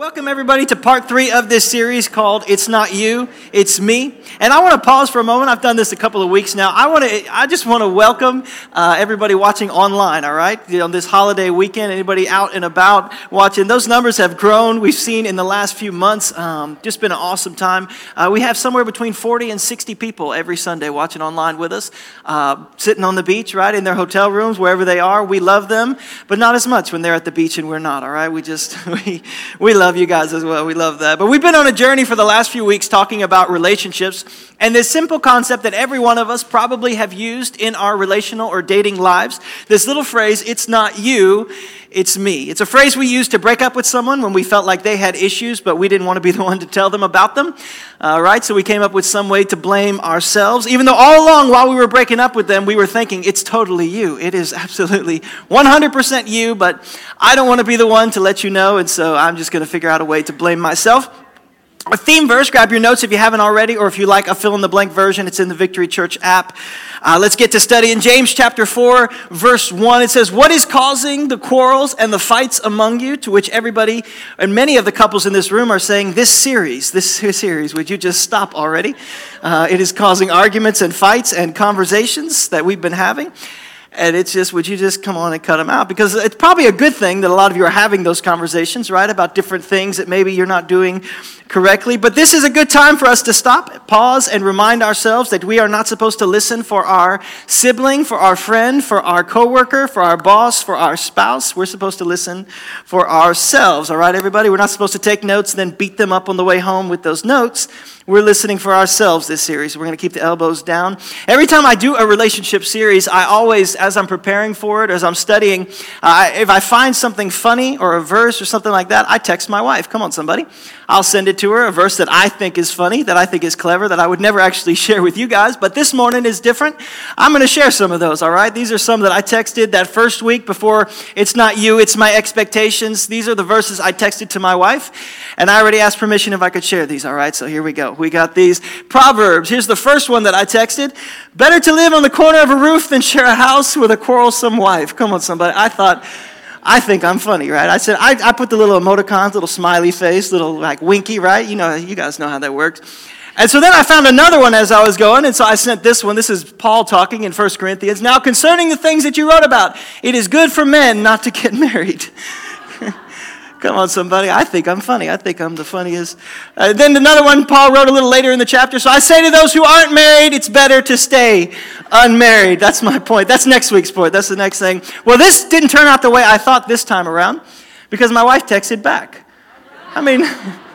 welcome everybody to part three of this series called It's Not You, It's Me. And I want to pause for a moment. I've done this a couple of weeks now. I want to, I just want to welcome uh, everybody watching online, all right? You know, this holiday weekend, anybody out and about watching. Those numbers have grown. We've seen in the last few months, um, just been an awesome time. Uh, we have somewhere between 40 and 60 people every Sunday watching online with us, uh, sitting on the beach, right, in their hotel rooms, wherever they are. We love them, but not as much when they're at the beach and we're not, all right? We just, we, we love you guys as well. We love that. But we've been on a journey for the last few weeks talking about relationships and this simple concept that every one of us probably have used in our relational or dating lives. This little phrase, it's not you, it's me. It's a phrase we use to break up with someone when we felt like they had issues, but we didn't want to be the one to tell them about them. All right, so we came up with some way to blame ourselves, even though all along while we were breaking up with them, we were thinking, it's totally you. It is absolutely 100% you, but I don't want to be the one to let you know, and so I'm just going to figure out a way to blame myself. A theme verse, grab your notes if you haven't already, or if you like a fill in the blank version, it's in the Victory Church app. Uh, let's get to study in James chapter 4, verse 1. It says, What is causing the quarrels and the fights among you? To which everybody and many of the couples in this room are saying, This series, this series, would you just stop already? Uh, it is causing arguments and fights and conversations that we've been having. And it's just, would you just come on and cut them out? Because it's probably a good thing that a lot of you are having those conversations, right? About different things that maybe you're not doing correctly. But this is a good time for us to stop, pause, and remind ourselves that we are not supposed to listen for our sibling, for our friend, for our coworker, for our boss, for our spouse. We're supposed to listen for ourselves, all right, everybody? We're not supposed to take notes and then beat them up on the way home with those notes. We're listening for ourselves this series. We're going to keep the elbows down. Every time I do a relationship series, I always, as I'm preparing for it, as I'm studying, if I find something funny or a verse or something like that, I text my wife. Come on, somebody. I'll send it to her, a verse that I think is funny, that I think is clever, that I would never actually share with you guys. But this morning is different. I'm going to share some of those, all right? These are some that I texted that first week before It's Not You, It's My Expectations. These are the verses I texted to my wife. And I already asked permission if I could share these, all right? So here we go. We got these Proverbs. Here's the first one that I texted Better to live on the corner of a roof than share a house with a quarrelsome wife. Come on, somebody. I thought. I think I'm funny, right? I said, I, I put the little emoticons, little smiley face, little like winky, right? You know, you guys know how that works. And so then I found another one as I was going, and so I sent this one. This is Paul talking in 1 Corinthians. Now, concerning the things that you wrote about, it is good for men not to get married. Come on, somebody. I think I'm funny. I think I'm the funniest. Uh, then another one Paul wrote a little later in the chapter. So I say to those who aren't married, it's better to stay unmarried. That's my point. That's next week's point. That's the next thing. Well, this didn't turn out the way I thought this time around because my wife texted back. I mean,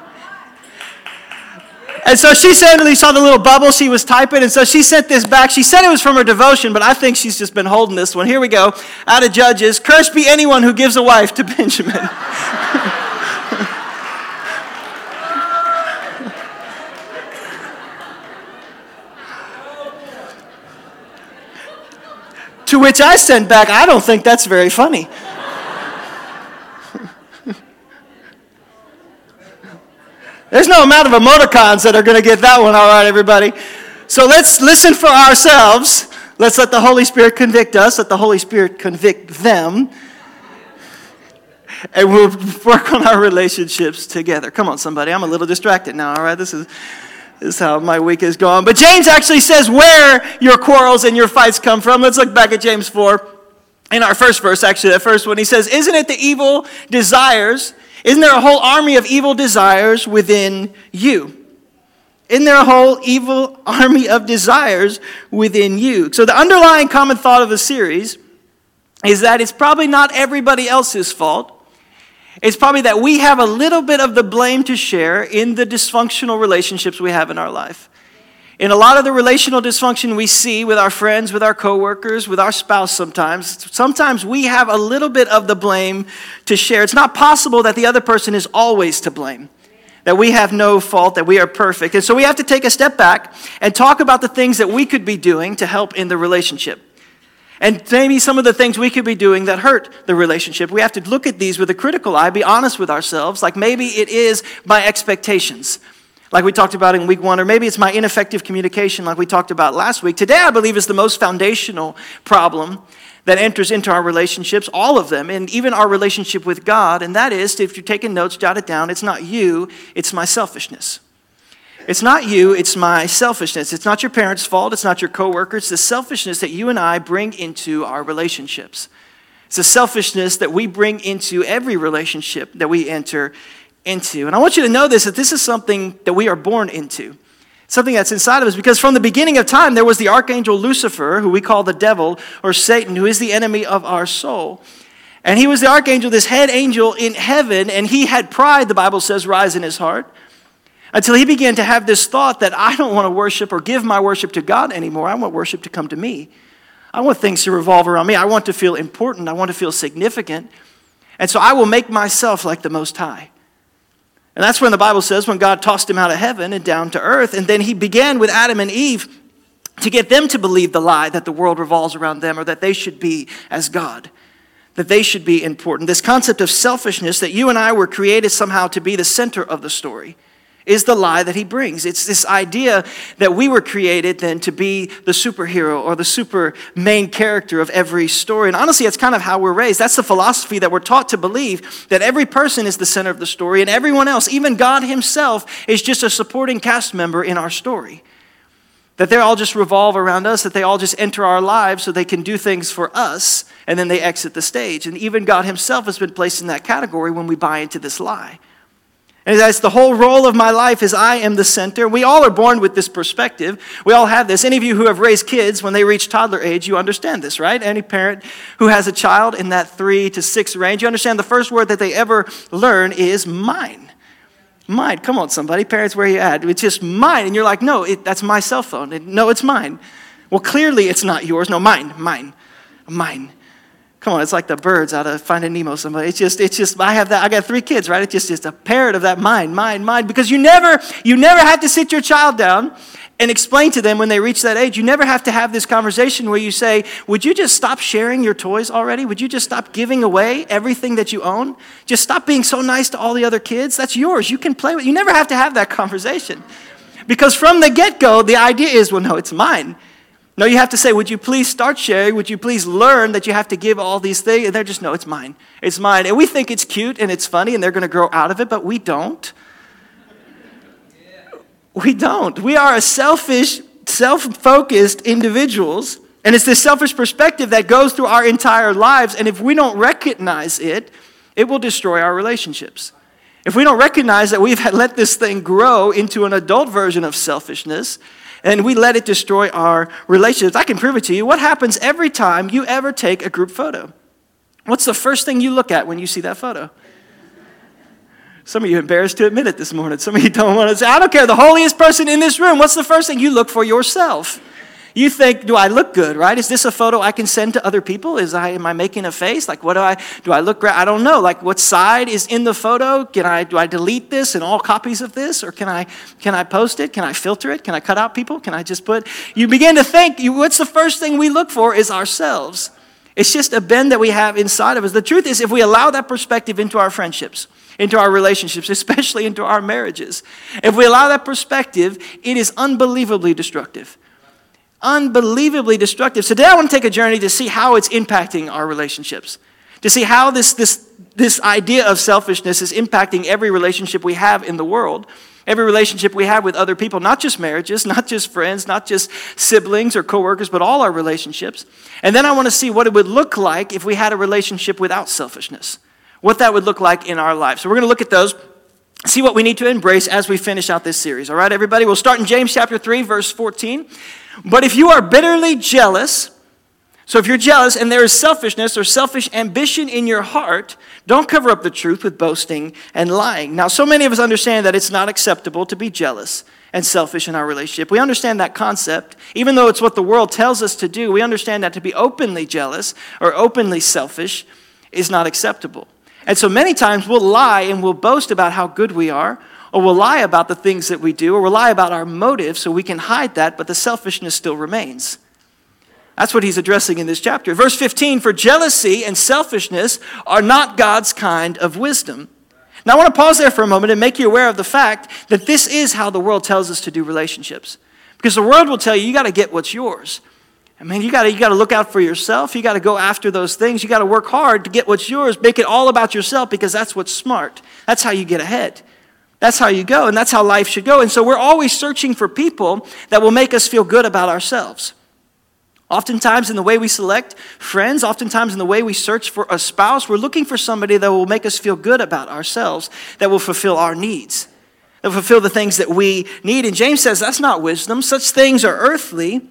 And so she suddenly saw the little bubble she was typing, and so she sent this back. She said it was from her devotion, but I think she's just been holding this one. Here we go. Out of Judges Cursed be anyone who gives a wife to Benjamin. to which I sent back, I don't think that's very funny. There's no amount of emoticons that are going to get that one all right, everybody. So let's listen for ourselves. Let's let the Holy Spirit convict us, let the Holy Spirit convict them, and we'll work on our relationships together. Come on, somebody. I'm a little distracted now, all right? This is, this is how my week is going. But James actually says where your quarrels and your fights come from. Let's look back at James 4 in our first verse, actually, that first one. He says, Isn't it the evil desires? Isn't there a whole army of evil desires within you? Isn't there a whole evil army of desires within you? So, the underlying common thought of the series is that it's probably not everybody else's fault. It's probably that we have a little bit of the blame to share in the dysfunctional relationships we have in our life. In a lot of the relational dysfunction we see with our friends, with our coworkers, with our spouse sometimes, sometimes we have a little bit of the blame to share. It's not possible that the other person is always to blame, that we have no fault, that we are perfect. And so we have to take a step back and talk about the things that we could be doing to help in the relationship. And maybe some of the things we could be doing that hurt the relationship. We have to look at these with a critical eye, be honest with ourselves, like maybe it is my expectations. Like we talked about in week one, or maybe it's my ineffective communication, like we talked about last week. Today, I believe, is the most foundational problem that enters into our relationships, all of them, and even our relationship with God. And that is, if you're taking notes, jot it down. It's not you, it's my selfishness. It's not you, it's my selfishness. It's not your parents' fault, it's not your coworkers. It's the selfishness that you and I bring into our relationships. It's the selfishness that we bring into every relationship that we enter into. And I want you to know this that this is something that we are born into. Something that's inside of us because from the beginning of time there was the archangel Lucifer, who we call the devil or Satan, who is the enemy of our soul. And he was the archangel, this head angel in heaven, and he had pride, the Bible says, rise in his heart. Until he began to have this thought that I don't want to worship or give my worship to God anymore. I want worship to come to me. I want things to revolve around me. I want to feel important. I want to feel significant. And so I will make myself like the Most High. And that's when the Bible says when God tossed him out of heaven and down to earth. And then he began with Adam and Eve to get them to believe the lie that the world revolves around them or that they should be as God, that they should be important. This concept of selfishness that you and I were created somehow to be the center of the story is the lie that he brings. It's this idea that we were created then to be the superhero or the super main character of every story. And honestly, that's kind of how we're raised. That's the philosophy that we're taught to believe that every person is the center of the story and everyone else, even God himself, is just a supporting cast member in our story. That they all just revolve around us, that they all just enter our lives so they can do things for us, and then they exit the stage. And even God Himself has been placed in that category when we buy into this lie. And that's the whole role of my life is I am the center. We all are born with this perspective. We all have this. Any of you who have raised kids when they reach toddler age, you understand this, right? Any parent who has a child in that three to six range, you understand the first word that they ever learn is mine. Mine. Come on, somebody. Parents, where you at? It's just mine. And you're like, no, it, that's my cell phone. No, it's mine. Well, clearly it's not yours. No, mine, mine, mine. Come on, it's like the birds out of Finding Nemo. Somebody, it's just, it's just. I have that. I got three kids, right? It's just, it's a parrot of that mind, mind, mind. Because you never, you never have to sit your child down and explain to them when they reach that age. You never have to have this conversation where you say, "Would you just stop sharing your toys already? Would you just stop giving away everything that you own? Just stop being so nice to all the other kids. That's yours. You can play with." You never have to have that conversation. Because from the get-go, the idea is, well, no, it's mine. No, you have to say, Would you please start sharing? Would you please learn that you have to give all these things? And they're just, No, it's mine. It's mine. And we think it's cute and it's funny and they're going to grow out of it, but we don't. We don't. We are a selfish, self focused individuals. And it's this selfish perspective that goes through our entire lives. And if we don't recognize it, it will destroy our relationships. If we don't recognize that we've let this thing grow into an adult version of selfishness, and we let it destroy our relationships. I can prove it to you. What happens every time you ever take a group photo? What's the first thing you look at when you see that photo? Some of you embarrassed to admit it this morning. Some of you don't want to say, I don't care, the holiest person in this room. What's the first thing you look for yourself? You think, do I look good, right? Is this a photo I can send to other people? Is I, am I making a face? Like, what do I, do I look great? I don't know. Like, what side is in the photo? Can I, do I delete this and all copies of this? Or can I, can I post it? Can I filter it? Can I cut out people? Can I just put, you begin to think, what's the first thing we look for is ourselves. It's just a bend that we have inside of us. The truth is, if we allow that perspective into our friendships, into our relationships, especially into our marriages, if we allow that perspective, it is unbelievably destructive unbelievably destructive. So today I want to take a journey to see how it's impacting our relationships, to see how this, this, this idea of selfishness is impacting every relationship we have in the world, every relationship we have with other people, not just marriages, not just friends, not just siblings or coworkers, but all our relationships. And then I want to see what it would look like if we had a relationship without selfishness, what that would look like in our lives. So we're going to look at those see what we need to embrace as we finish out this series. All right, everybody? We'll start in James chapter 3, verse 14. But if you are bitterly jealous, so if you're jealous and there is selfishness or selfish ambition in your heart, don't cover up the truth with boasting and lying. Now, so many of us understand that it's not acceptable to be jealous and selfish in our relationship. We understand that concept. Even though it's what the world tells us to do, we understand that to be openly jealous or openly selfish is not acceptable. And so many times we'll lie and we'll boast about how good we are or we'll lie about the things that we do, or we'll lie about our motives so we can hide that, but the selfishness still remains. That's what he's addressing in this chapter. Verse 15 For jealousy and selfishness are not God's kind of wisdom. Now, I want to pause there for a moment and make you aware of the fact that this is how the world tells us to do relationships. Because the world will tell you, you got to get what's yours. I mean, you gotta, you gotta look out for yourself. You got to go after those things. You got to work hard to get what's yours. Make it all about yourself because that's what's smart. That's how you get ahead. That's how you go, and that's how life should go. And so we're always searching for people that will make us feel good about ourselves. Oftentimes, in the way we select friends, oftentimes in the way we search for a spouse, we're looking for somebody that will make us feel good about ourselves, that will fulfill our needs, that will fulfill the things that we need. And James says that's not wisdom. Such things are earthly,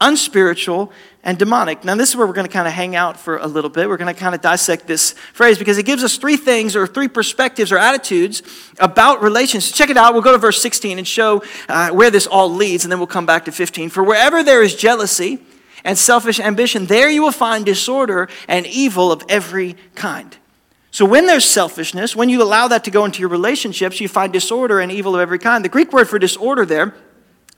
unspiritual, and demonic. Now, this is where we're going to kind of hang out for a little bit. We're going to kind of dissect this phrase because it gives us three things or three perspectives or attitudes about relations. Check it out. We'll go to verse 16 and show uh, where this all leads, and then we'll come back to 15. For wherever there is jealousy and selfish ambition, there you will find disorder and evil of every kind. So, when there's selfishness, when you allow that to go into your relationships, you find disorder and evil of every kind. The Greek word for disorder there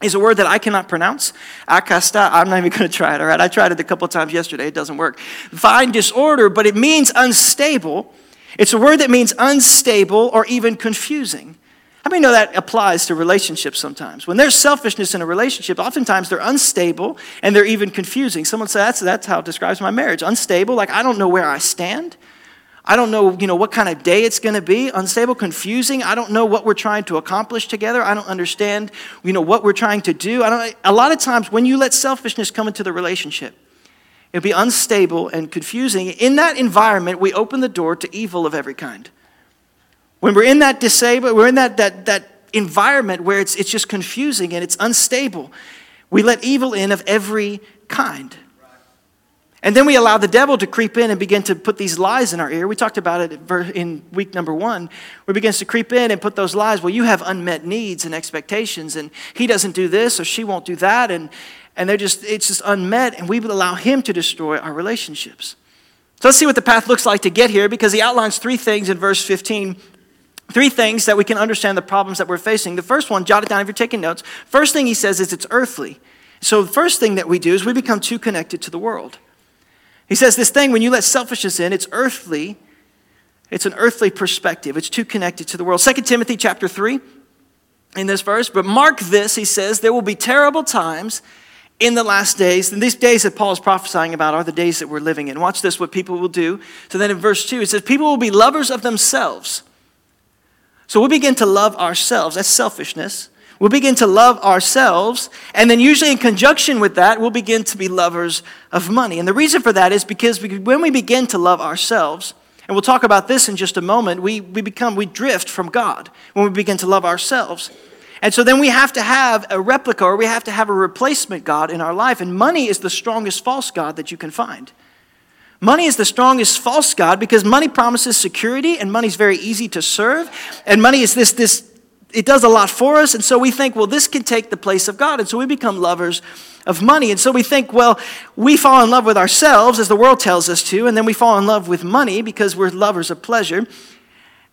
is a word that I cannot pronounce. Akasta, I'm not even going to try it, all right? I tried it a couple times yesterday, it doesn't work. Find disorder, but it means unstable. It's a word that means unstable or even confusing. How many know that applies to relationships sometimes? When there's selfishness in a relationship, oftentimes they're unstable and they're even confusing. Someone said, that's, that's how it describes my marriage. Unstable, like I don't know where I stand. I don't know, you know, what kind of day it's going to be. Unstable, confusing. I don't know what we're trying to accomplish together. I don't understand, you know, what we're trying to do. I don't, a lot of times when you let selfishness come into the relationship, it'll be unstable and confusing. In that environment, we open the door to evil of every kind. When we're in that disabled, we're in that, that, that environment where it's, it's just confusing and it's unstable, we let evil in of every kind. And then we allow the devil to creep in and begin to put these lies in our ear. We talked about it in week number one, where he begins to creep in and put those lies. Well, you have unmet needs and expectations, and he doesn't do this or she won't do that, and, and they're just, it's just unmet, and we would allow him to destroy our relationships. So let's see what the path looks like to get here, because he outlines three things in verse 15 three things that we can understand the problems that we're facing. The first one, jot it down if you're taking notes. First thing he says is it's earthly. So the first thing that we do is we become too connected to the world. He says this thing, when you let selfishness in, it's earthly. It's an earthly perspective. It's too connected to the world. 2 Timothy chapter 3 in this verse. But mark this, he says, there will be terrible times in the last days. And these days that Paul is prophesying about are the days that we're living in. Watch this, what people will do. So then in verse 2, it says, People will be lovers of themselves. So we begin to love ourselves. That's selfishness. We'll begin to love ourselves, and then, usually in conjunction with that, we'll begin to be lovers of money. And the reason for that is because when we begin to love ourselves, and we'll talk about this in just a moment, we, we become, we drift from God when we begin to love ourselves. And so then we have to have a replica or we have to have a replacement God in our life. And money is the strongest false God that you can find. Money is the strongest false God because money promises security and money is very easy to serve. And money is this, this it does a lot for us. And so we think, well, this can take the place of God. And so we become lovers of money. And so we think, well, we fall in love with ourselves as the world tells us to. And then we fall in love with money because we're lovers of pleasure.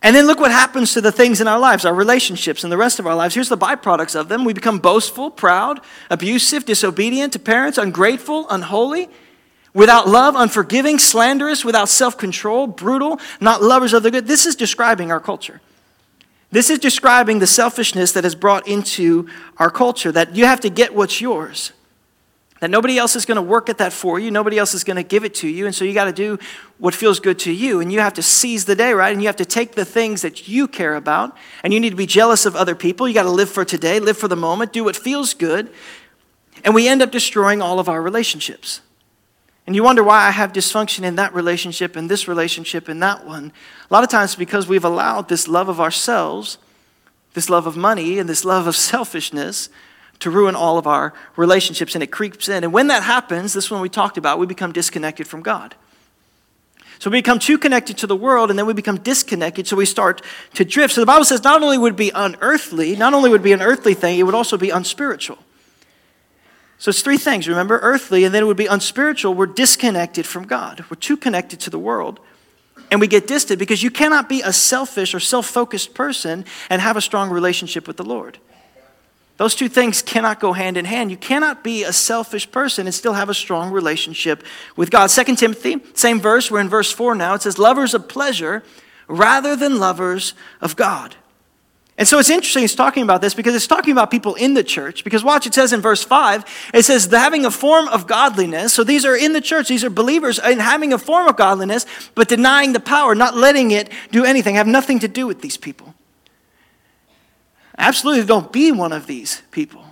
And then look what happens to the things in our lives, our relationships, and the rest of our lives. Here's the byproducts of them. We become boastful, proud, abusive, disobedient to parents, ungrateful, unholy, without love, unforgiving, slanderous, without self control, brutal, not lovers of the good. This is describing our culture. This is describing the selfishness that is brought into our culture that you have to get what's yours. That nobody else is going to work at that for you. Nobody else is going to give it to you. And so you got to do what feels good to you. And you have to seize the day, right? And you have to take the things that you care about. And you need to be jealous of other people. You got to live for today, live for the moment, do what feels good. And we end up destroying all of our relationships. And you wonder why I have dysfunction in that relationship and this relationship and that one. A lot of times because we've allowed this love of ourselves, this love of money, and this love of selfishness to ruin all of our relationships, and it creeps in. And when that happens, this one we talked about, we become disconnected from God. So we become too connected to the world, and then we become disconnected, so we start to drift. So the Bible says not only would it be unearthly, not only would it be an earthly thing, it would also be unspiritual. So it's three things, remember? Earthly, and then it would be unspiritual. We're disconnected from God. We're too connected to the world. And we get distant because you cannot be a selfish or self focused person and have a strong relationship with the Lord. Those two things cannot go hand in hand. You cannot be a selfish person and still have a strong relationship with God. 2 Timothy, same verse, we're in verse 4 now. It says, Lovers of pleasure rather than lovers of God. And so it's interesting it's talking about this because it's talking about people in the church. Because watch, it says in verse 5, it says, having a form of godliness. So these are in the church, these are believers in having a form of godliness, but denying the power, not letting it do anything, have nothing to do with these people. Absolutely don't be one of these people.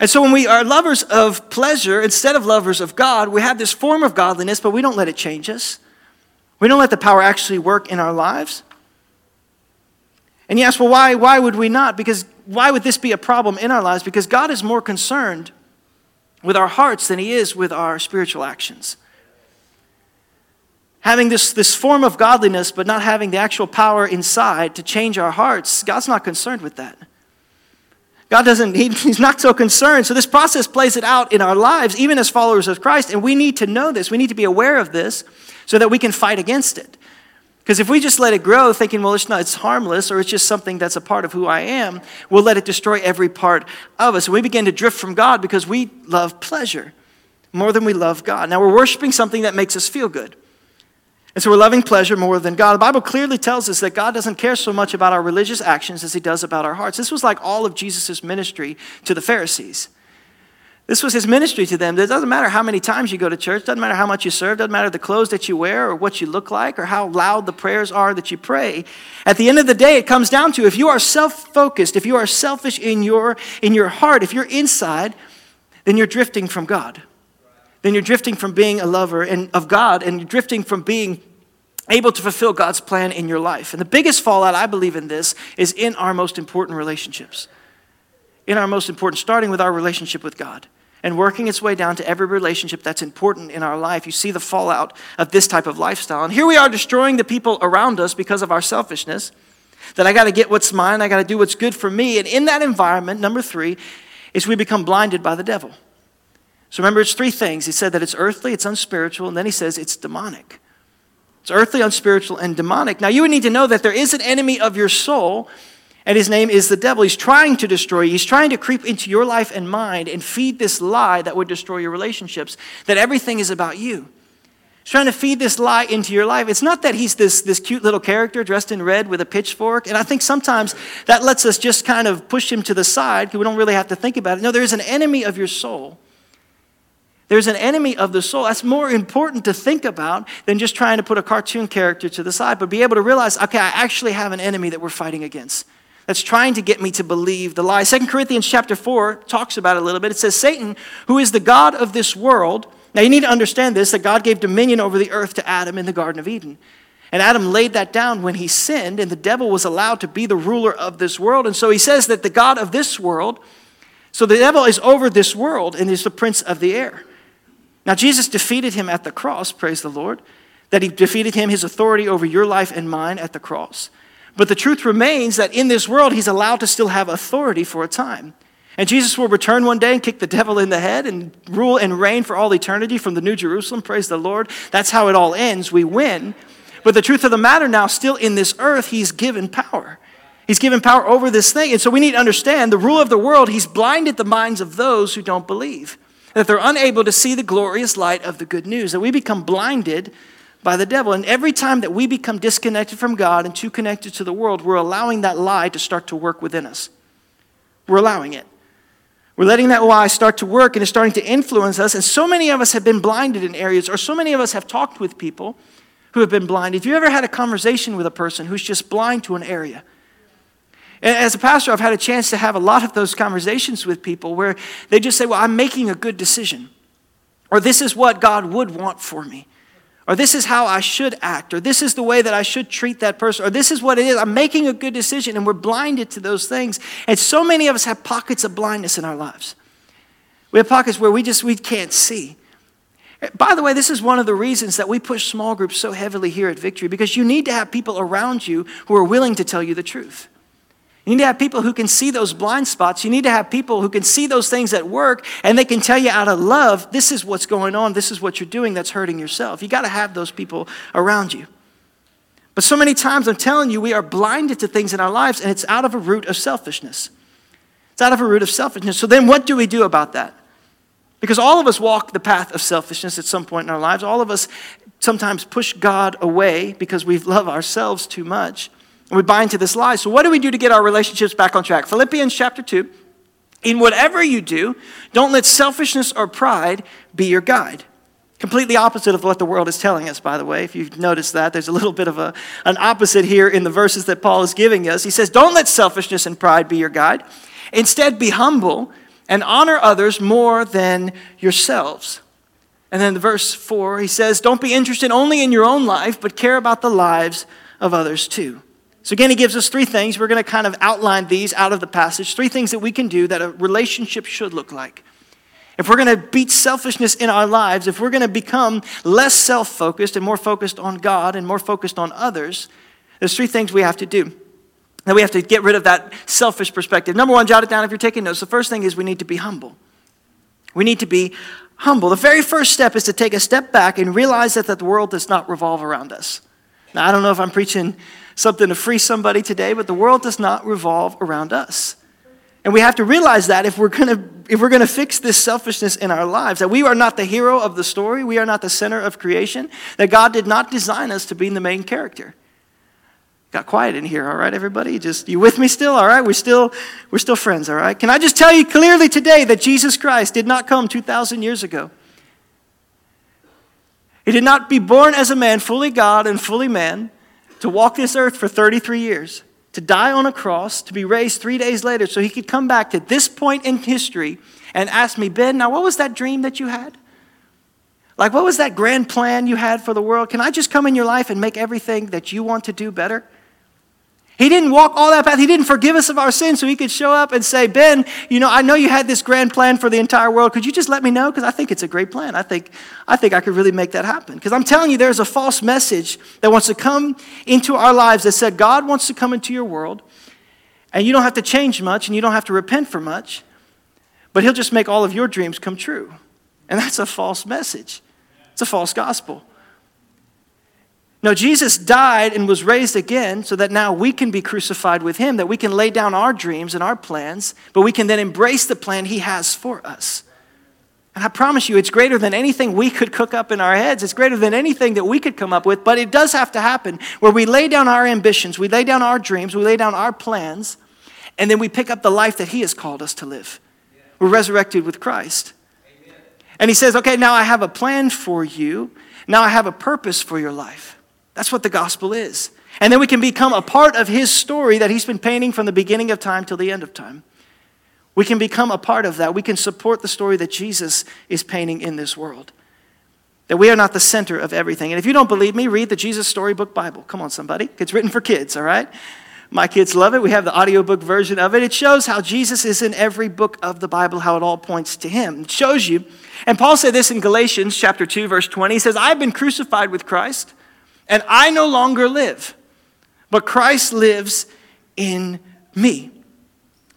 And so when we are lovers of pleasure instead of lovers of God, we have this form of godliness, but we don't let it change us. We don't let the power actually work in our lives. And you ask, well, why, why would we not? Because why would this be a problem in our lives? Because God is more concerned with our hearts than he is with our spiritual actions. Having this, this form of godliness, but not having the actual power inside to change our hearts, God's not concerned with that. God doesn't, he, he's not so concerned. So this process plays it out in our lives, even as followers of Christ. And we need to know this. We need to be aware of this so that we can fight against it. Because if we just let it grow, thinking, well, it's not, it's harmless, or it's just something that's a part of who I am, we'll let it destroy every part of us. And we begin to drift from God because we love pleasure more than we love God. Now we're worshiping something that makes us feel good. And so we're loving pleasure more than God. The Bible clearly tells us that God doesn't care so much about our religious actions as he does about our hearts. This was like all of Jesus' ministry to the Pharisees. This was his ministry to them. It doesn't matter how many times you go to church, doesn't matter how much you serve, doesn't matter the clothes that you wear or what you look like or how loud the prayers are that you pray. At the end of the day, it comes down to if you are self-focused, if you are selfish in your in your heart, if you're inside, then you're drifting from God. Then you're drifting from being a lover and of God and you're drifting from being able to fulfill God's plan in your life. And the biggest fallout I believe in this is in our most important relationships. In our most important starting with our relationship with God and working its way down to every relationship that's important in our life. You see the fallout of this type of lifestyle. And here we are destroying the people around us because of our selfishness. That I got to get what's mine, I got to do what's good for me. And in that environment, number three, is we become blinded by the devil. So remember, it's three things. He said that it's earthly, it's unspiritual, and then he says it's demonic. It's earthly, unspiritual, and demonic. Now, you would need to know that there is an enemy of your soul and his name is the devil. He's trying to destroy you. He's trying to creep into your life and mind and feed this lie that would destroy your relationships, that everything is about you. He's trying to feed this lie into your life. It's not that he's this, this cute little character dressed in red with a pitchfork. And I think sometimes that lets us just kind of push him to the side because we don't really have to think about it. No, there's an enemy of your soul. There's an enemy of the soul. That's more important to think about than just trying to put a cartoon character to the side, but be able to realize, okay, I actually have an enemy that we're fighting against that's trying to get me to believe the lie. Second Corinthians chapter 4 talks about it a little bit. It says, Satan, who is the God of this world, now you need to understand this that God gave dominion over the earth to Adam in the Garden of Eden. And Adam laid that down when he sinned, and the devil was allowed to be the ruler of this world. And so he says that the God of this world, so the devil is over this world and is the prince of the air. Now, Jesus defeated him at the cross, praise the Lord, that he defeated him, his authority over your life and mine at the cross. But the truth remains that in this world, he's allowed to still have authority for a time. And Jesus will return one day and kick the devil in the head and rule and reign for all eternity from the New Jerusalem. Praise the Lord. That's how it all ends. We win. But the truth of the matter now, still in this earth, he's given power. He's given power over this thing. And so we need to understand the rule of the world, he's blinded the minds of those who don't believe. That they're unable to see the glorious light of the good news. That we become blinded by the devil. And every time that we become disconnected from God and too connected to the world, we're allowing that lie to start to work within us. We're allowing it. We're letting that lie start to work and it's starting to influence us. And so many of us have been blinded in areas, or so many of us have talked with people who have been blind. If you ever had a conversation with a person who's just blind to an area? As a pastor, I've had a chance to have a lot of those conversations with people where they just say, Well, I'm making a good decision. Or this is what God would want for me or this is how I should act, or this is the way that I should treat that person, or this is what it is. I'm making a good decision, and we're blinded to those things. And so many of us have pockets of blindness in our lives. We have pockets where we just we can't see. By the way, this is one of the reasons that we push small groups so heavily here at Victory, because you need to have people around you who are willing to tell you the truth. You need to have people who can see those blind spots. You need to have people who can see those things at work and they can tell you out of love, this is what's going on, this is what you're doing that's hurting yourself. You got to have those people around you. But so many times, I'm telling you, we are blinded to things in our lives and it's out of a root of selfishness. It's out of a root of selfishness. So then, what do we do about that? Because all of us walk the path of selfishness at some point in our lives. All of us sometimes push God away because we love ourselves too much. And we buy into this lie. So, what do we do to get our relationships back on track? Philippians chapter 2 In whatever you do, don't let selfishness or pride be your guide. Completely opposite of what the world is telling us, by the way. If you've noticed that, there's a little bit of a, an opposite here in the verses that Paul is giving us. He says, Don't let selfishness and pride be your guide. Instead, be humble and honor others more than yourselves. And then the verse 4, he says, Don't be interested only in your own life, but care about the lives of others too. So again, he gives us three things. We're going to kind of outline these out of the passage. Three things that we can do that a relationship should look like. If we're going to beat selfishness in our lives, if we're going to become less self focused and more focused on God and more focused on others, there's three things we have to do. That we have to get rid of that selfish perspective. Number one, jot it down if you're taking notes. The first thing is we need to be humble. We need to be humble. The very first step is to take a step back and realize that, that the world does not revolve around us. Now, I don't know if I'm preaching something to free somebody today, but the world does not revolve around us. And we have to realize that if we're to if we're to fix this selfishness in our lives, that we are not the hero of the story, we are not the center of creation, that God did not design us to be the main character. Got quiet in here, all right, everybody? Just you with me still? All right, we're still we're still friends, all right? Can I just tell you clearly today that Jesus Christ did not come 2,000 years ago. He did not be born as a man, fully God and fully man, to walk this earth for 33 years, to die on a cross, to be raised three days later, so he could come back to this point in history and ask me, Ben, now what was that dream that you had? Like, what was that grand plan you had for the world? Can I just come in your life and make everything that you want to do better? He didn't walk all that path. He didn't forgive us of our sins so he could show up and say, Ben, you know, I know you had this grand plan for the entire world. Could you just let me know? Because I think it's a great plan. I think, I think I could really make that happen. Because I'm telling you, there's a false message that wants to come into our lives that said God wants to come into your world, and you don't have to change much, and you don't have to repent for much, but he'll just make all of your dreams come true. And that's a false message. It's a false gospel. No, Jesus died and was raised again so that now we can be crucified with him, that we can lay down our dreams and our plans, but we can then embrace the plan he has for us. And I promise you, it's greater than anything we could cook up in our heads. It's greater than anything that we could come up with, but it does have to happen where we lay down our ambitions, we lay down our dreams, we lay down our plans, and then we pick up the life that he has called us to live. We're resurrected with Christ. And he says, okay, now I have a plan for you. Now I have a purpose for your life. That's what the gospel is. And then we can become a part of his story that he's been painting from the beginning of time till the end of time. We can become a part of that. We can support the story that Jesus is painting in this world. That we are not the center of everything. And if you don't believe me, read the Jesus Storybook Bible. Come on, somebody. It's written for kids, all right? My kids love it. We have the audiobook version of it. It shows how Jesus is in every book of the Bible, how it all points to him. It shows you. And Paul said this in Galatians chapter 2, verse 20. He says, I've been crucified with Christ. And I no longer live, but Christ lives in me.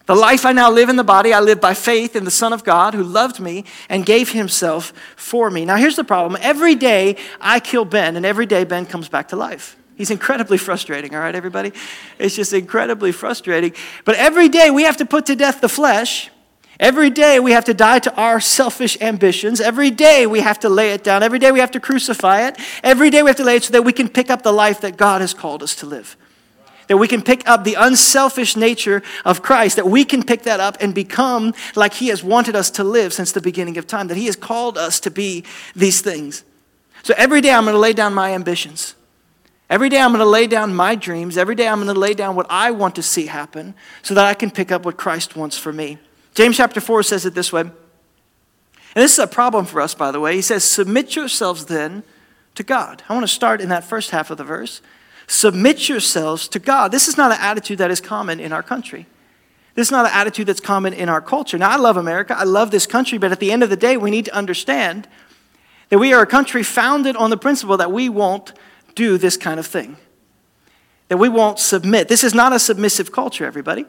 The life I now live in the body, I live by faith in the Son of God who loved me and gave himself for me. Now, here's the problem every day I kill Ben, and every day Ben comes back to life. He's incredibly frustrating, all right, everybody? It's just incredibly frustrating. But every day we have to put to death the flesh Every day we have to die to our selfish ambitions. Every day we have to lay it down. Every day we have to crucify it. Every day we have to lay it so that we can pick up the life that God has called us to live. That we can pick up the unselfish nature of Christ, that we can pick that up and become like He has wanted us to live since the beginning of time, that He has called us to be these things. So every day I'm going to lay down my ambitions. Every day I'm going to lay down my dreams. Every day I'm going to lay down what I want to see happen so that I can pick up what Christ wants for me. James chapter 4 says it this way. And this is a problem for us, by the way. He says, Submit yourselves then to God. I want to start in that first half of the verse. Submit yourselves to God. This is not an attitude that is common in our country. This is not an attitude that's common in our culture. Now, I love America. I love this country, but at the end of the day, we need to understand that we are a country founded on the principle that we won't do this kind of thing, that we won't submit. This is not a submissive culture, everybody.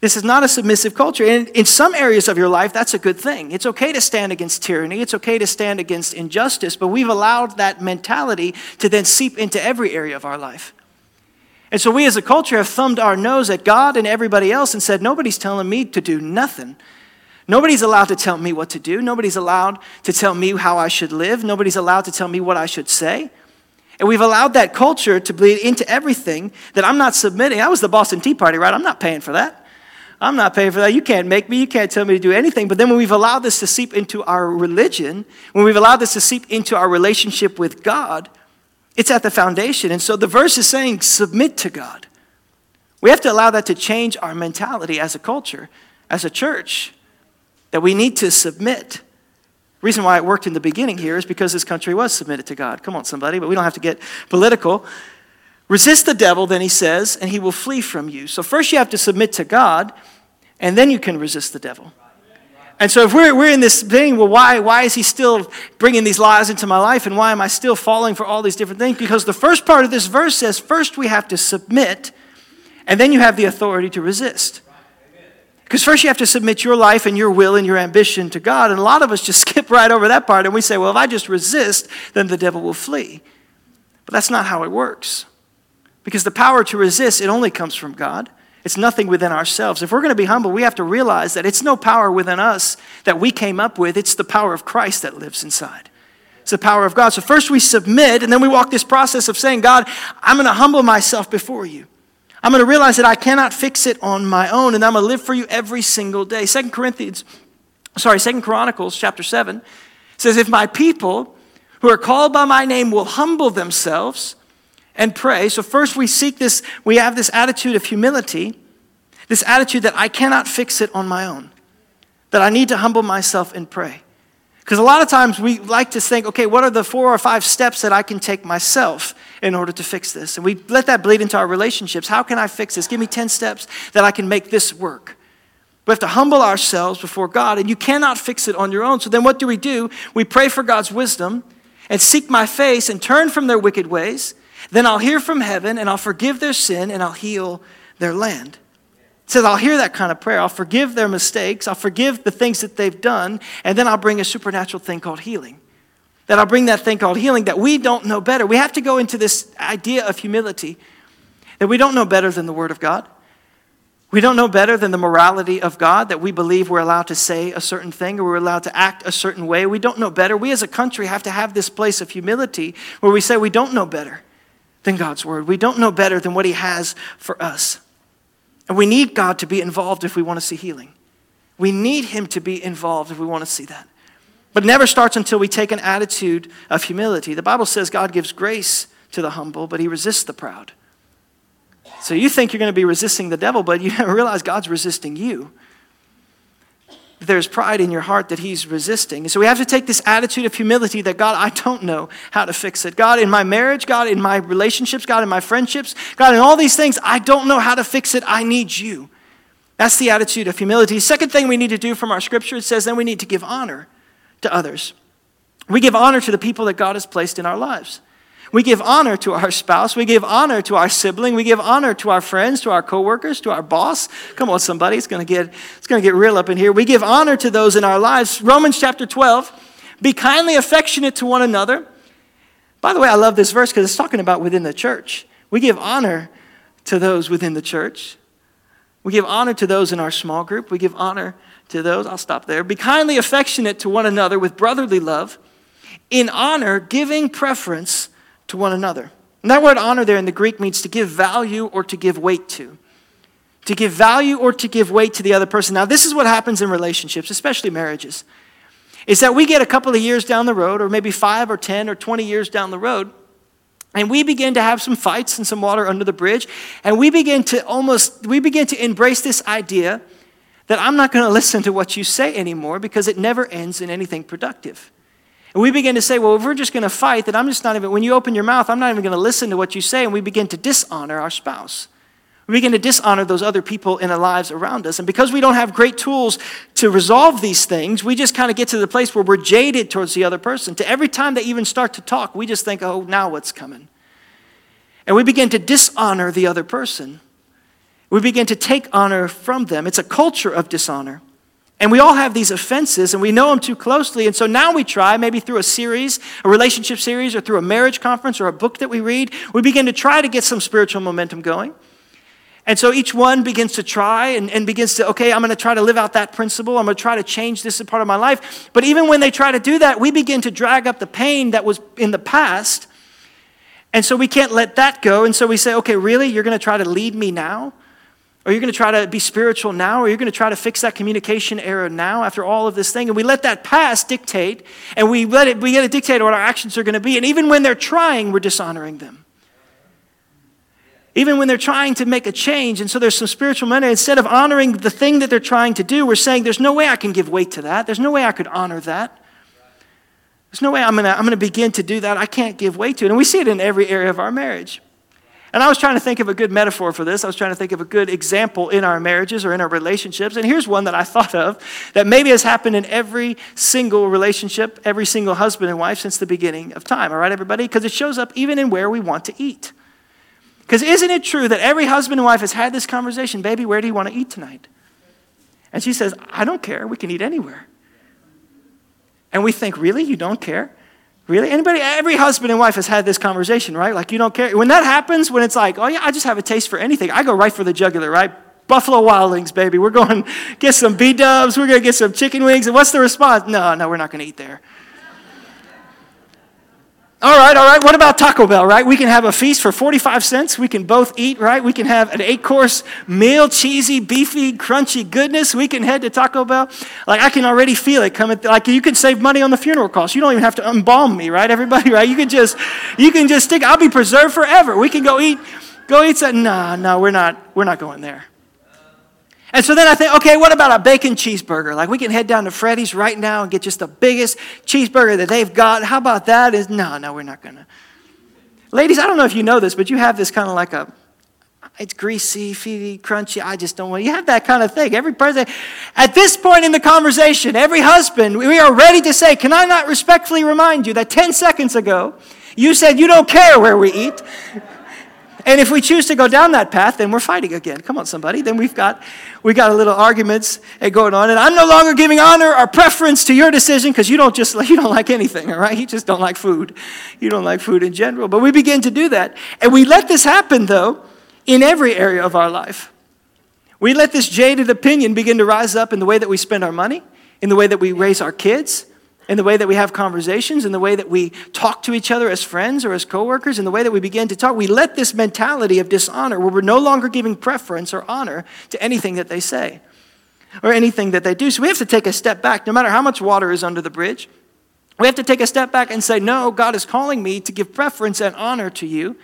This is not a submissive culture. And in some areas of your life, that's a good thing. It's okay to stand against tyranny, it's okay to stand against injustice, but we've allowed that mentality to then seep into every area of our life. And so we as a culture have thumbed our nose at God and everybody else and said, Nobody's telling me to do nothing. Nobody's allowed to tell me what to do. Nobody's allowed to tell me how I should live. Nobody's allowed to tell me what I should say. And we've allowed that culture to bleed into everything that I'm not submitting. That was the Boston Tea Party, right? I'm not paying for that. I'm not paying for that. You can't make me. You can't tell me to do anything. But then when we've allowed this to seep into our religion, when we've allowed this to seep into our relationship with God, it's at the foundation. And so the verse is saying, submit to God. We have to allow that to change our mentality as a culture, as a church, that we need to submit reason why it worked in the beginning here is because this country was submitted to God. Come on, somebody, but we don't have to get political. Resist the devil, then he says, and he will flee from you. So first you have to submit to God, and then you can resist the devil. And so if we're, we're in this thing, well, why, why is he still bringing these lies into my life, and why am I still falling for all these different things? Because the first part of this verse says first we have to submit, and then you have the authority to resist. Because first you have to submit your life and your will and your ambition to God. And a lot of us just skip right over that part and we say, well, if I just resist, then the devil will flee. But that's not how it works. Because the power to resist, it only comes from God. It's nothing within ourselves. If we're going to be humble, we have to realize that it's no power within us that we came up with, it's the power of Christ that lives inside. It's the power of God. So first we submit, and then we walk this process of saying, God, I'm going to humble myself before you. I'm going to realize that I cannot fix it on my own, and I'm going to live for you every single day. Second Corinthians, sorry, Second Chronicles chapter 7 says, If my people who are called by my name will humble themselves and pray. So first we seek this, we have this attitude of humility, this attitude that I cannot fix it on my own, that I need to humble myself and pray. Because a lot of times we like to think, okay, what are the four or five steps that I can take myself in order to fix this? And we let that bleed into our relationships. How can I fix this? Give me 10 steps that I can make this work. We have to humble ourselves before God, and you cannot fix it on your own. So then what do we do? We pray for God's wisdom and seek my face and turn from their wicked ways. Then I'll hear from heaven and I'll forgive their sin and I'll heal their land. It says, I'll hear that kind of prayer. I'll forgive their mistakes. I'll forgive the things that they've done. And then I'll bring a supernatural thing called healing. That I'll bring that thing called healing that we don't know better. We have to go into this idea of humility that we don't know better than the Word of God. We don't know better than the morality of God that we believe we're allowed to say a certain thing or we're allowed to act a certain way. We don't know better. We as a country have to have this place of humility where we say we don't know better than God's Word. We don't know better than what He has for us. And we need God to be involved if we want to see healing. We need Him to be involved if we want to see that. But it never starts until we take an attitude of humility. The Bible says God gives grace to the humble, but He resists the proud. So you think you're going to be resisting the devil, but you don't realize God's resisting you there's pride in your heart that he's resisting. So we have to take this attitude of humility that God, I don't know how to fix it. God, in my marriage, God, in my relationships, God, in my friendships, God, in all these things, I don't know how to fix it. I need you. That's the attitude of humility. Second thing we need to do from our scripture, it says then we need to give honor to others. We give honor to the people that God has placed in our lives. We give honor to our spouse. We give honor to our sibling. We give honor to our friends, to our coworkers, to our boss. Come on, somebody. It's going to get, it's going to get real up in here. We give honor to those in our lives. Romans chapter 12. Be kindly affectionate to one another. By the way, I love this verse because it's talking about within the church. We give honor to those within the church. We give honor to those in our small group. We give honor to those. I'll stop there. Be kindly affectionate to one another with brotherly love. In honor, giving preference to one another. And that word honor there in the Greek means to give value or to give weight to. To give value or to give weight to the other person. Now, this is what happens in relationships, especially marriages, is that we get a couple of years down the road, or maybe five or 10 or 20 years down the road, and we begin to have some fights and some water under the bridge, and we begin to almost, we begin to embrace this idea that I'm not going to listen to what you say anymore because it never ends in anything productive. And we begin to say, well, if we're just going to fight, then I'm just not even, when you open your mouth, I'm not even going to listen to what you say. And we begin to dishonor our spouse. We begin to dishonor those other people in our lives around us. And because we don't have great tools to resolve these things, we just kind of get to the place where we're jaded towards the other person. To every time they even start to talk, we just think, oh, now what's coming? And we begin to dishonor the other person. We begin to take honor from them. It's a culture of dishonor. And we all have these offenses and we know them too closely. And so now we try, maybe through a series, a relationship series, or through a marriage conference or a book that we read, we begin to try to get some spiritual momentum going. And so each one begins to try and, and begins to, okay, I'm going to try to live out that principle. I'm going to try to change this as part of my life. But even when they try to do that, we begin to drag up the pain that was in the past. And so we can't let that go. And so we say, okay, really? You're going to try to lead me now? Or you're going to try to be spiritual now? Or are you're going to try to fix that communication error now after all of this thing? And we let that past dictate, and we let it, we get to dictate what our actions are going to be. And even when they're trying, we're dishonoring them even when they're trying to make a change. And so there's some spiritual manner. Instead of honoring the thing that they're trying to do, we're saying, there's no way I can give weight to that. There's no way I could honor that. There's no way I'm going to I'm to begin to do that. I can't give weight to it. And we see it in every area of our marriage. And I was trying to think of a good metaphor for this. I was trying to think of a good example in our marriages or in our relationships. And here's one that I thought of that maybe has happened in every single relationship, every single husband and wife since the beginning of time. All right, everybody? Because it shows up even in where we want to eat. Because isn't it true that every husband and wife has had this conversation, baby, where do you want to eat tonight? And she says, I don't care. We can eat anywhere. And we think, really? You don't care? Really? Anybody? Every husband and wife has had this conversation, right? Like, you don't care. When that happens, when it's like, oh, yeah, I just have a taste for anything, I go right for the jugular, right? Buffalo Wild Wings, baby. We're going get some B dubs. We're going to get some chicken wings. And what's the response? No, no, we're not going to eat there. All right, all right. What about Taco Bell, right? We can have a feast for 45 cents. We can both eat, right? We can have an eight course meal, cheesy, beefy, crunchy goodness. We can head to Taco Bell. Like, I can already feel it coming. Like, you can save money on the funeral costs. You don't even have to embalm me, right? Everybody, right? You can just, you can just stick, I'll be preserved forever. We can go eat, go eat some. No, no, we're not, we're not going there. And so then I think, okay, what about a bacon cheeseburger? Like we can head down to Freddy's right now and get just the biggest cheeseburger that they've got. How about that? Is no, no, we're not gonna. Ladies, I don't know if you know this, but you have this kind of like a it's greasy, feedy, crunchy. I just don't want. You have that kind of thing. Every person, at this point in the conversation, every husband, we are ready to say, "Can I not respectfully remind you that 10 seconds ago you said you don't care where we eat?" And if we choose to go down that path, then we're fighting again. Come on, somebody. Then we've got we got a little arguments eh, going on. And I'm no longer giving honor or preference to your decision because you don't just you don't like anything, all right? You just don't like food. You don't like food in general. But we begin to do that. And we let this happen though in every area of our life. We let this jaded opinion begin to rise up in the way that we spend our money, in the way that we raise our kids, in the way that we have conversations, in the way that we talk to each other as friends or as coworkers, in the way that we begin to talk, we let this mentality of dishonor, where we're no longer giving preference or honor to anything that they say or anything that they do. So we have to take a step back, no matter how much water is under the bridge. We have to take a step back and say, No, God is calling me to give preference and honor to you,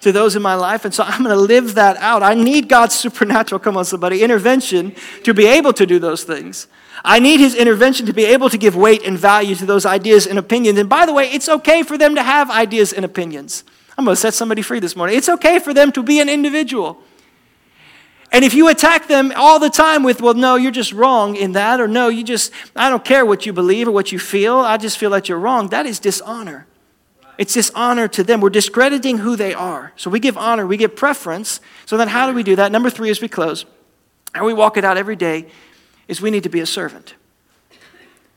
to those in my life. And so I'm going to live that out. I need God's supernatural, come on, somebody, intervention to be able to do those things. I need his intervention to be able to give weight and value to those ideas and opinions. And by the way, it's okay for them to have ideas and opinions. I'm going to set somebody free this morning. It's okay for them to be an individual. And if you attack them all the time with, well, no, you're just wrong in that, or no, you just, I don't care what you believe or what you feel, I just feel that you're wrong, that is dishonor. It's dishonor to them. We're discrediting who they are. So we give honor, we give preference. So then, how do we do that? Number three, as we close, and we walk it out every day, is we need to be a servant.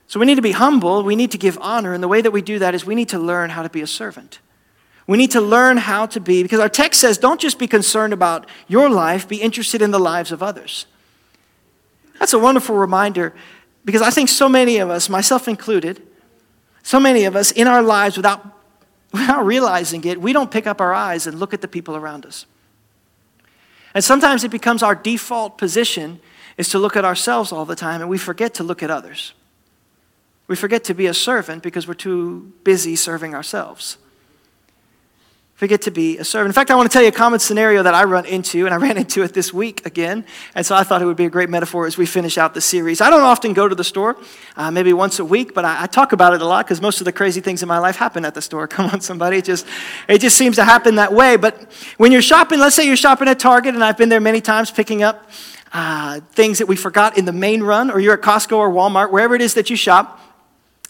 So we need to be humble, we need to give honor, and the way that we do that is we need to learn how to be a servant. We need to learn how to be, because our text says, don't just be concerned about your life, be interested in the lives of others. That's a wonderful reminder because I think so many of us, myself included, so many of us in our lives without, without realizing it, we don't pick up our eyes and look at the people around us. And sometimes it becomes our default position is to look at ourselves all the time and we forget to look at others. We forget to be a servant because we're too busy serving ourselves. Forget to be a servant. In fact, I want to tell you a common scenario that I run into, and I ran into it this week again. And so I thought it would be a great metaphor as we finish out the series. I don't often go to the store, uh, maybe once a week, but I, I talk about it a lot because most of the crazy things in my life happen at the store. Come on, somebody. It just, it just seems to happen that way. But when you're shopping, let's say you're shopping at Target, and I've been there many times picking up uh, things that we forgot in the main run, or you're at Costco or Walmart, wherever it is that you shop,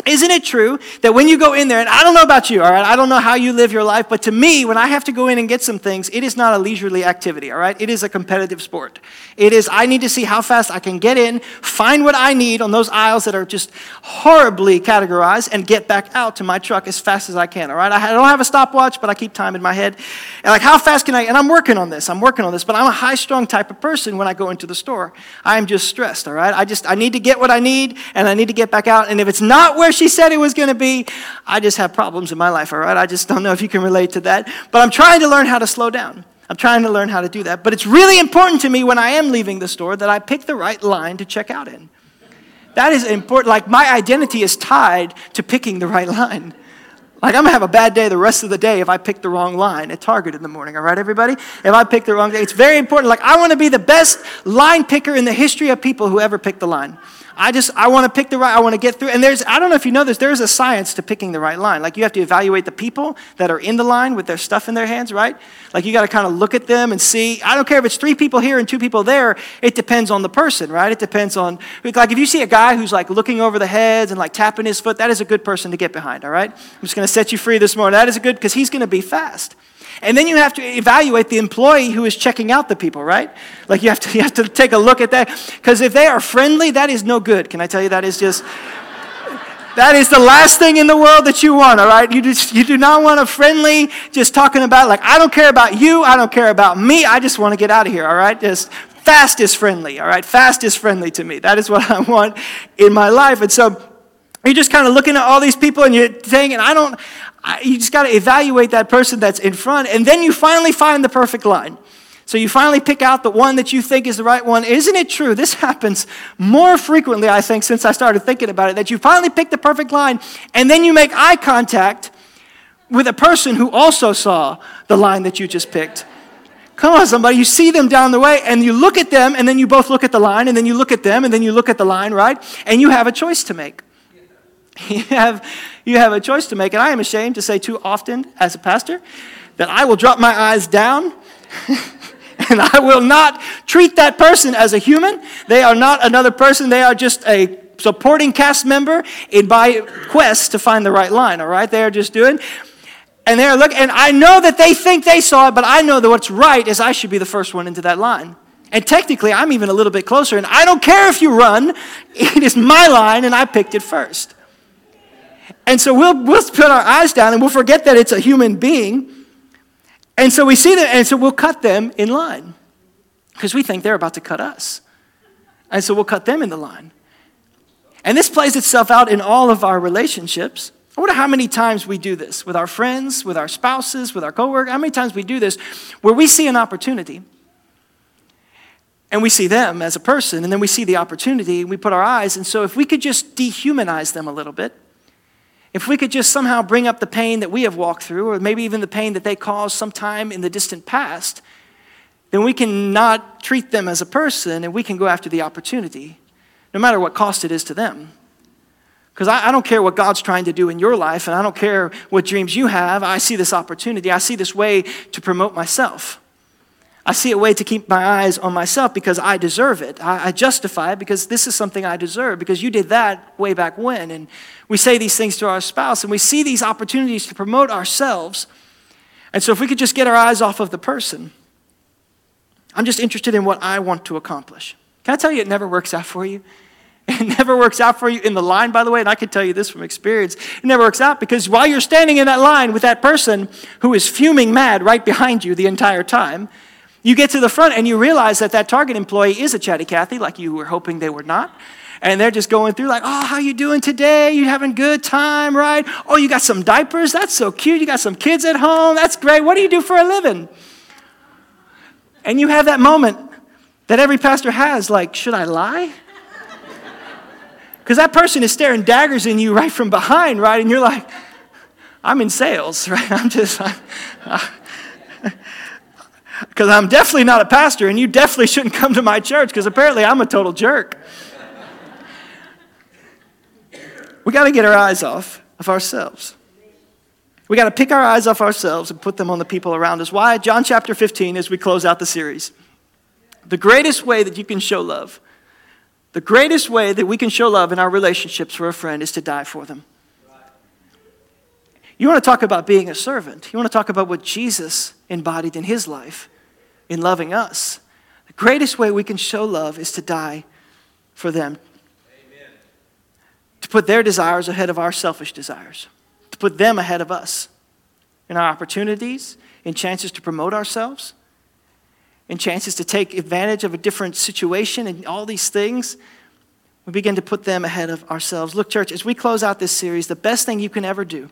Isn't it true that when you go in there, and I don't know about you, all right, I don't know how you live your life, but to me, when I have to go in and get some things, it is not a leisurely activity, all right? It is a competitive sport. It is, I need to see how fast I can get in, find what I need on those aisles that are just horribly categorized, and get back out to my truck as fast as I can, all right? I don't have a stopwatch, but I keep time in my head. And like, how fast can I, and I'm working on this, I'm working on this, but I'm a high strung type of person when I go into the store. I'm just stressed, all right? I just, I need to get what I need, and I need to get back out, and if it's not where she said it was going to be. I just have problems in my life, all right? I just don't know if you can relate to that. But I'm trying to learn how to slow down. I'm trying to learn how to do that. But it's really important to me when I am leaving the store that I pick the right line to check out in. That is important. Like my identity is tied to picking the right line. Like I'm gonna have a bad day the rest of the day if I pick the wrong line at Target in the morning, all right, everybody? If I pick the wrong day, it's very important. Like I wanna be the best line picker in the history of people who ever picked the line. I just, I want to pick the right, I want to get through. And there's, I don't know if you know this, there's a science to picking the right line. Like you have to evaluate the people that are in the line with their stuff in their hands, right? Like you got to kind of look at them and see. I don't care if it's three people here and two people there, it depends on the person, right? It depends on, like if you see a guy who's like looking over the heads and like tapping his foot, that is a good person to get behind, all right? I'm just going to set you free this morning. That is a good, because he's going to be fast. And then you have to evaluate the employee who is checking out the people, right? Like you have to, you have to take a look at that. Because if they are friendly, that is no good. Can I tell you that is just. That is the last thing in the world that you want, all right? You, just, you do not want a friendly, just talking about, like, I don't care about you, I don't care about me, I just want to get out of here, all right? Just fast is friendly, all right? Fast is friendly to me. That is what I want in my life. And so you're just kind of looking at all these people and you're saying, and I don't, you just got to evaluate that person that's in front, and then you finally find the perfect line. So you finally pick out the one that you think is the right one. Isn't it true? This happens more frequently, I think, since I started thinking about it, that you finally pick the perfect line, and then you make eye contact with a person who also saw the line that you just picked. Come on, somebody. You see them down the way, and you look at them, and then you both look at the line, and then you look at them, and then you look at the line, right? And you have a choice to make. You have, you have a choice to make. And I am ashamed to say too often as a pastor that I will drop my eyes down and I will not treat that person as a human. They are not another person, they are just a supporting cast member in my quest to find the right line, all right? They are just doing. And they're looking, and I know that they think they saw it, but I know that what's right is I should be the first one into that line. And technically, I'm even a little bit closer, and I don't care if you run, it is my line, and I picked it first. And so we'll, we'll put our eyes down and we'll forget that it's a human being. And so we see them, and so we'll cut them in line because we think they're about to cut us. And so we'll cut them in the line. And this plays itself out in all of our relationships. I wonder how many times we do this with our friends, with our spouses, with our coworkers. How many times we do this where we see an opportunity and we see them as a person, and then we see the opportunity and we put our eyes. And so if we could just dehumanize them a little bit, if we could just somehow bring up the pain that we have walked through, or maybe even the pain that they caused sometime in the distant past, then we can not treat them as a person and we can go after the opportunity, no matter what cost it is to them. Because I, I, don't care what God's trying to do in your life, and I don't care what dreams you have. I see this opportunity, I see this way to promote myself. I see a way to keep my eyes on myself because I deserve it. I, I, justify it because this is something I deserve because you did that way back when. And we say these things to our spouse and we see these opportunities to promote ourselves. And so if we could just get our eyes off of the person, I'm just interested in what I want to accomplish. Can I tell you, it never works out for you? It never works out for you in the line, by the way, and I can tell you this from experience. It never works out because while you're standing in that line with that person who is fuming mad right behind you the entire time, you get to the front and you realize that that Target employee is a chatty Cathy, like you were hoping they were not. And they're just going through like, oh, how you doing today? You having good time, right? Oh, you got some diapers? That's so cute. You got some kids at home? That's great. What do you do for a living? And you have that moment that every pastor has, like, should I lie? Because that person is staring daggers in you right from behind, right? And you're like, I'm in sales, right? I'm just, I, I, because I'm definitely not a pastor, and you definitely shouldn't come to my church because apparently I'm a total jerk. We got to get our eyes off of ourselves. We got to pick our eyes off ourselves and put them on the people around us. Why? John chapter 15, as we close out the series. The greatest way that you can show love, the greatest way that we can show love in our relationships for a friend is to die for them. You want to talk about being a servant. You want to talk about what Jesus embodied in his life in loving us. The greatest way we can show love is to die for them. Amen. To put their desires ahead of our selfish desires. To put them ahead of us in our opportunities, in chances to promote ourselves, in chances to take advantage of a different situation, and all these things. We begin to put them ahead of ourselves. Look, church, as we close out this series, the best thing you can ever do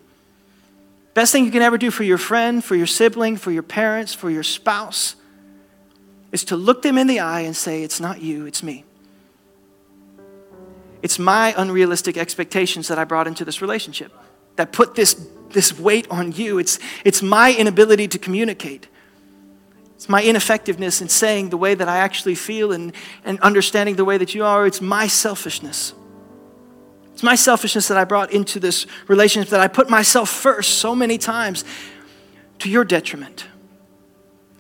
Best thing you can ever do for your friend, for your sibling, for your parents, for your spouse is to look them in the eye and say, It's not you, it's me. It's my unrealistic expectations that I brought into this relationship that put this, this weight on you. It's, it's my inability to communicate. It's my ineffectiveness in saying the way that I actually feel and, and understanding the way that you are. It's my selfishness. It's my selfishness that I brought into this relationship, that I put myself first so many times to your detriment.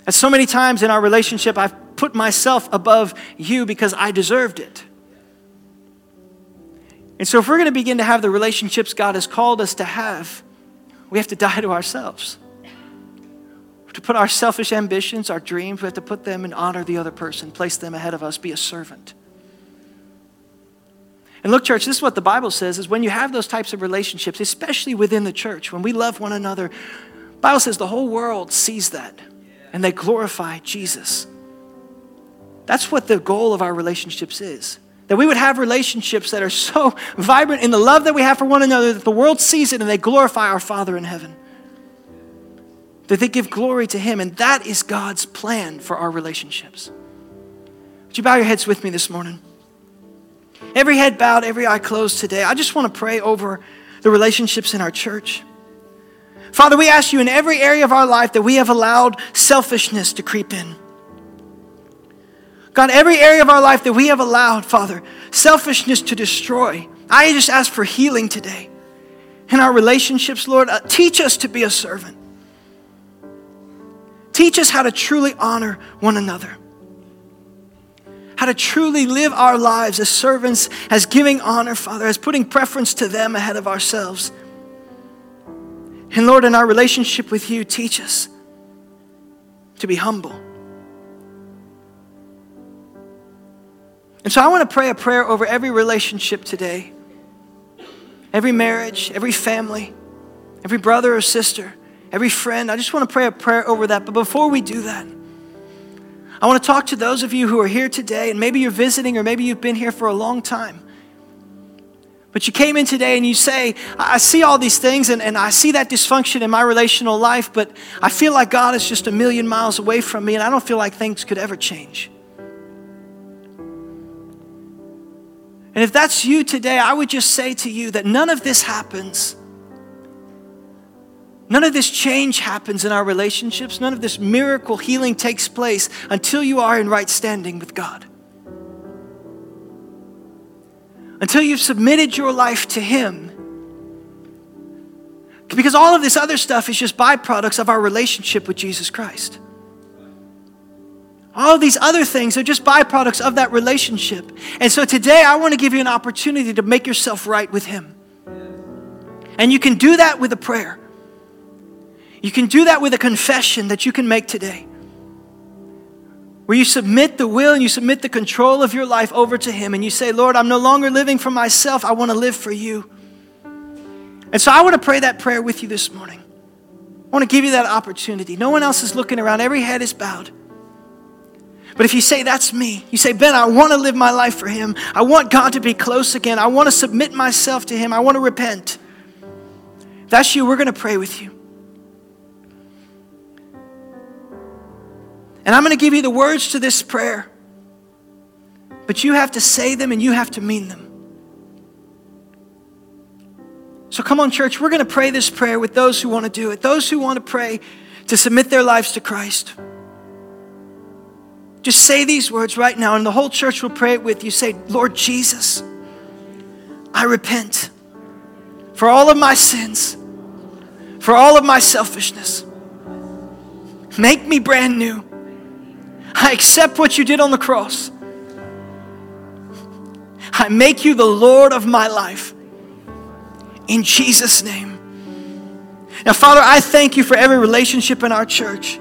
And so many times in our relationship, I've put myself above you because I deserved it. And so, if we're going to begin to have the relationships God has called us to have, we have to die to ourselves. To put our selfish ambitions, our dreams, we have to put them and honor the other person, place them ahead of us, be a servant. And look, church, this is what the Bible says is when you have those types of relationships, especially within the church, when we love one another, Bible says the whole world sees that and they glorify Jesus. That's what the goal of our relationships is. That we would have relationships that are so vibrant in the love that we have for one another that the world sees it and they glorify our Father in heaven. That they give glory to Him, and that is God's plan for our relationships. Would you bow your heads with me this morning? Every head bowed, every eye closed today. I just want to pray over the relationships in our church. Father, we ask you in every area of our life that we have allowed selfishness to creep in. God, every area of our life that we have allowed, Father, selfishness to destroy. I just ask for healing today. In our relationships, Lord, uh, teach us to be a servant. Teach us how to truly honor one another how to truly live our lives as servants, as giving honor, Father, as putting preference to them ahead of ourselves. And Lord, in our relationship with you, teach us to be humble. And so I want to pray a prayer over every relationship today, every marriage, every family, every brother or sister, every friend. I just want to pray a prayer over that. But before we do that, I want to talk to those of you who are here today, and maybe you're visiting, or maybe you've been here for a long time. But you came in today and you say, I see all these things and, and I see that dysfunction in my relational life, but I feel like God is just a million miles away from me and I don't feel like things could ever change. And if that's you today, I would just say to you that none of this happens None of this change happens in our relationships. None of this miracle healing takes place until you are in right standing with God. Until you've submitted your life to Him. Because all of this other stuff is just byproducts of our relationship with Jesus Christ. All of these other things are just byproducts of that relationship. And so today I want to give you an opportunity to make yourself right with Him. And you can do that with a prayer. You can do that with a confession that you can make today. Where you submit the will and you submit the control of your life over to Him and you say, Lord, I'm no longer living for myself, I want to live for you. And so I want to pray that prayer with you this morning. I want to give you that opportunity. No one else is looking around, every head is bowed. But if you say, That's me, you say, Ben, I want to live my life for Him. I want God to be close again. I want to submit myself to Him. I want to repent. If that's you, we're going to pray with you. And I'm going to give you the words to this prayer. But you have to say them and you have to mean them. So come on, church, we're going to pray this prayer with those who want to do it, those who want to pray to submit their lives to Christ. Just say these words right now, and the whole church will pray it with you. Say, Lord Jesus, I repent for all of my sins, for all of my selfishness. Make me brand new. I accept what you did on the cross. I make you the Lord of my life. In Jesus' name. Now, Father, I thank you for every relationship in our church.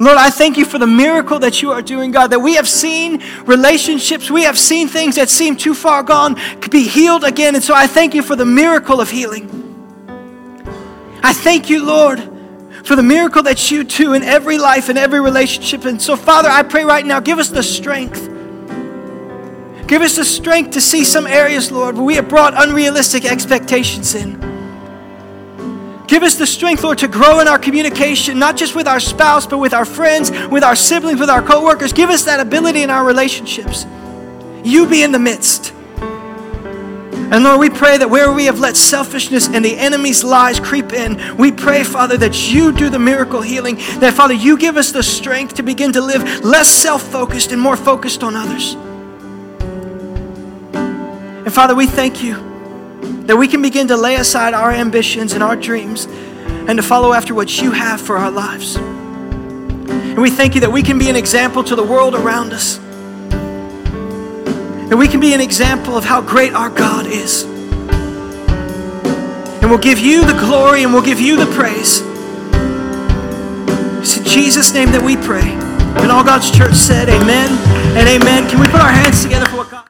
Lord, I thank you for the miracle that you are doing, God, that we have seen relationships, we have seen things that seem too far gone be healed again. And so I thank you for the miracle of healing. I thank you, Lord, for the miracle that you do in every life and every relationship. And so, Father, I pray right now, give us the strength. Give us the strength to see some areas, Lord, where we have brought unrealistic expectations in. Give us the strength, Lord, to grow in our communication, not just with our spouse, but with our friends, with our siblings, with our coworkers. Give us that ability in our relationships. You be in the midst. And Lord, we pray that where we have let selfishness and the enemy's lies creep in, we pray, Father, that you do the miracle healing. That, Father, you give us the strength to begin to live less self focused and more focused on others. And Father, we thank you that we can begin to lay aside our ambitions and our dreams and to follow after what you have for our lives. And we thank you that we can be an example to the world around us. That we can be an example of how great our God is. And we'll give you the glory and we'll give you the praise. It's in Jesus' name that we pray. And all God's church said, Amen and amen. Can we put our hands together for what God